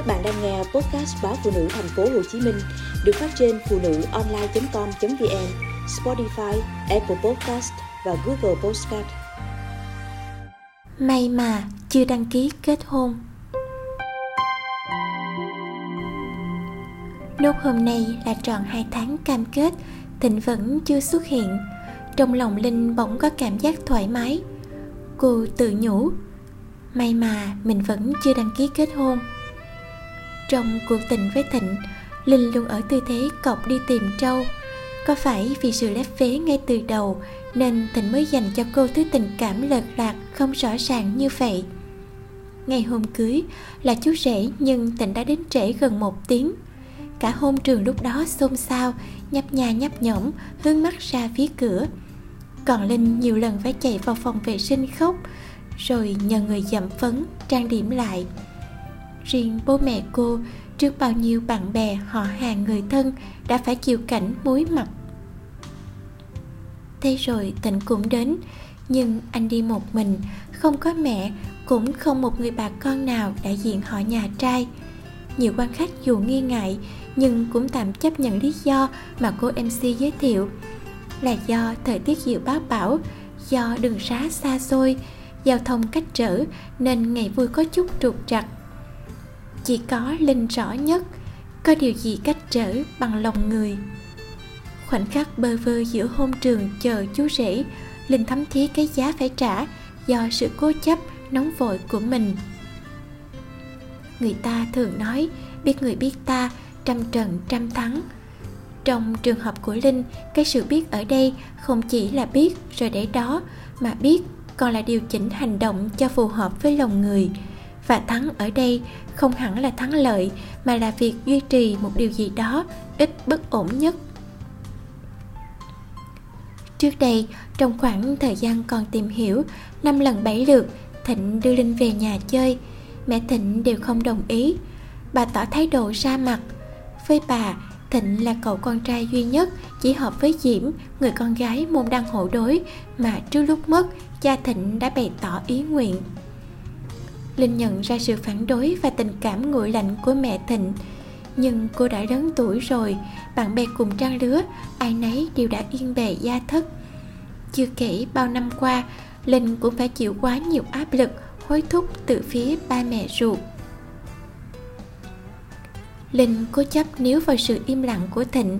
Các bạn đang nghe podcast báo phụ nữ thành phố Hồ Chí Minh được phát trên phụ nữ online.com.vn, Spotify, Apple Podcast và Google Podcast. May mà chưa đăng ký kết hôn. Nốt hôm nay là tròn 2 tháng cam kết, Thịnh vẫn chưa xuất hiện. Trong lòng Linh bỗng có cảm giác thoải mái. Cô tự nhủ, may mà mình vẫn chưa đăng ký kết hôn. Trong cuộc tình với Thịnh, Linh luôn ở tư thế cọc đi tìm trâu. Có phải vì sự lép vế ngay từ đầu nên Thịnh mới dành cho cô thứ tình cảm lợt lạc không rõ ràng như vậy? Ngày hôm cưới là chú rể nhưng Thịnh đã đến trễ gần một tiếng. Cả hôn trường lúc đó xôn xao, nhấp nhà nhấp nhõm, hướng mắt ra phía cửa. Còn Linh nhiều lần phải chạy vào phòng vệ sinh khóc, rồi nhờ người dặm phấn, trang điểm lại riêng bố mẹ cô, trước bao nhiêu bạn bè, họ hàng, người thân đã phải chịu cảnh muối mặt thế rồi tịnh cũng đến, nhưng anh đi một mình, không có mẹ, cũng không một người bà con nào đại diện họ nhà trai. Nhiều quan khách dù nghi ngại, nhưng cũng tạm chấp nhận lý do mà cô mc giới thiệu. Là do thời tiết dự báo bão do đường xá xa xôi, giao thông cách trở nên ngày vui có chút trục trặc chỉ có linh rõ nhất, có điều gì cách trở bằng lòng người. Khoảnh khắc bơ vơ giữa hôn trường chờ chú rể, linh thấm thía cái giá phải trả do sự cố chấp, nóng vội của mình. Người ta thường nói, biết người biết ta, trăm trận trăm thắng. Trong trường hợp của linh, cái sự biết ở đây không chỉ là biết rồi để đó, mà biết còn là điều chỉnh hành động cho phù hợp với lòng người và thắng ở đây không hẳn là thắng lợi, mà là việc duy trì một điều gì đó ít bất ổn nhất. Trước đây, trong khoảng thời gian còn tìm hiểu, năm lần bảy lượt, thịnh đưa linh về nhà chơi. Mẹ thịnh đều không đồng ý. Bà tỏ thái độ ra mặt. Với bà, thịnh là cậu con trai duy nhất, chỉ hợp với diễm, người con gái môn đăng hộ đối, mà trước lúc mất, cha thịnh đã bày tỏ ý nguyện. Linh nhận ra sự phản đối và tình cảm nguội lạnh của mẹ Thịnh. Nhưng cô đã lớn tuổi rồi, Bạn bè cùng trang lứa, Ai nấy đều đã yên bề gia thất. Chưa kể bao năm qua, Linh cũng phải chịu quá nhiều áp lực, Hối thúc từ phía ba mẹ ruột. Linh cố chấp níu vào sự im lặng của Thịnh.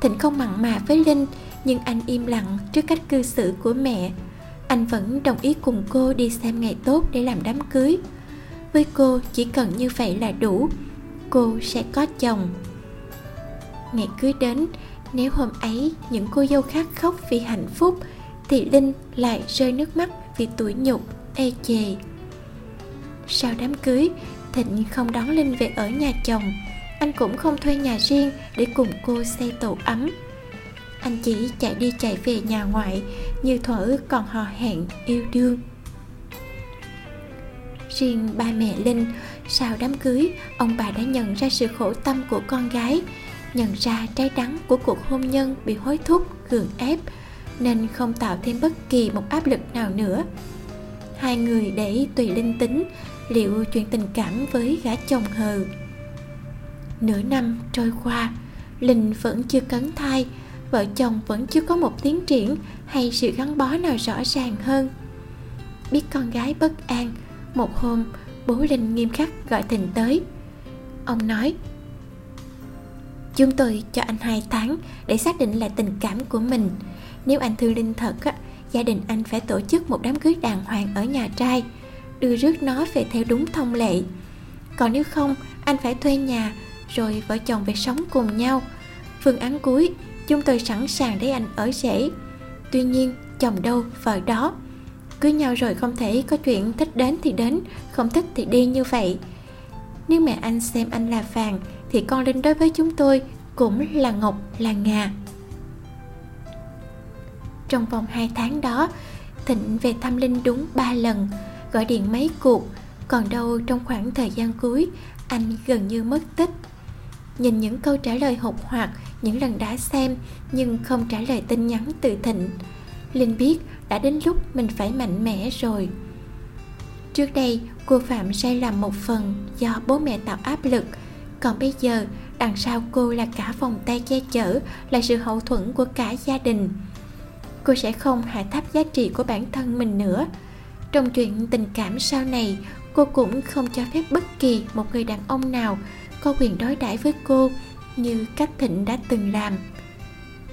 Thịnh không mặn mà với Linh, Nhưng anh im lặng trước cách cư xử của mẹ. Anh vẫn đồng ý cùng cô đi xem ngày tốt để làm đám cưới. Với cô, chỉ cần như vậy là đủ. Cô sẽ có chồng. Ngày cưới đến, nếu hôm ấy những cô dâu khác khóc vì hạnh phúc, thì linh lại rơi nước mắt vì tủi nhục ê chề. Sau đám cưới, thịnh không đón linh về ở nhà chồng. Anh cũng không thuê nhà riêng để cùng cô xây tổ ấm anh chỉ chạy đi chạy về nhà ngoại, như thuở còn hò hẹn yêu đương. Riêng ba mẹ linh, sau đám cưới, ông bà đã nhận ra sự khổ tâm của con gái, nhận ra trái đắng của cuộc hôn nhân bị hối thúc, gượng ép, nên không tạo thêm bất kỳ một áp lực nào nữa. Hai người để tùy linh tính, liệu chuyện tình cảm với gã chồng hờ. Nửa năm trôi qua, linh vẫn chưa cấn thai vợ chồng vẫn chưa có một tiến triển hay sự gắn bó nào rõ ràng hơn. Biết con gái bất an, một hôm, bố linh nghiêm khắc gọi thịnh tới. Ông nói, chúng tôi cho anh hai tháng để xác định lại tình cảm của mình. Nếu anh thương linh thật á, gia đình anh phải tổ chức một đám cưới đàng hoàng ở nhà trai, đưa rước nó về theo đúng thông lệ. Còn nếu không, anh phải thuê nhà, rồi vợ chồng về sống cùng nhau. Phương án cuối chúng tôi sẵn sàng để anh ở rể. Tuy nhiên, chồng đâu vợ đó? Cưới nhau rồi không thể có chuyện thích đến thì đến, không thích thì đi như vậy. Nếu mẹ anh xem anh là vàng, thì con linh đối với chúng tôi cũng là ngọc, là ngà. Trong vòng 2 tháng đó, thịnh về thăm linh đúng 3 lần, gọi điện mấy cuộc. Còn đâu trong khoảng thời gian cuối, anh gần như mất tích nhìn những câu trả lời hụt hoặc những lần đã xem, nhưng không trả lời tin nhắn từ thịnh. Linh biết đã đến lúc mình phải mạnh mẽ rồi. Trước đây, cô phạm sai lầm một phần do bố mẹ tạo áp lực. Còn bây giờ, đằng sau cô là cả vòng tay che chở, là sự hậu thuẫn của cả gia đình. Cô sẽ không hạ thấp giá trị của bản thân mình nữa. Trong chuyện tình cảm sau này, cô cũng không cho phép bất kỳ một người đàn ông nào có quyền đối đãi với cô như cách thịnh đã từng làm.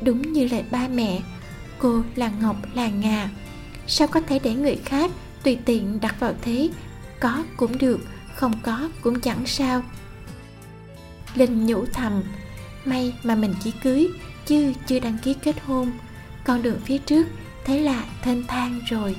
Đúng như lời ba mẹ, cô là ngọc, là ngà. Sao có thể để người khác tùy tiện đặt vào thế? Có cũng được, không có cũng chẳng sao. Linh nhủ thầm, may mà mình chỉ cưới, chứ chưa đăng ký kết hôn. Con đường phía trước thế là thênh thang rồi.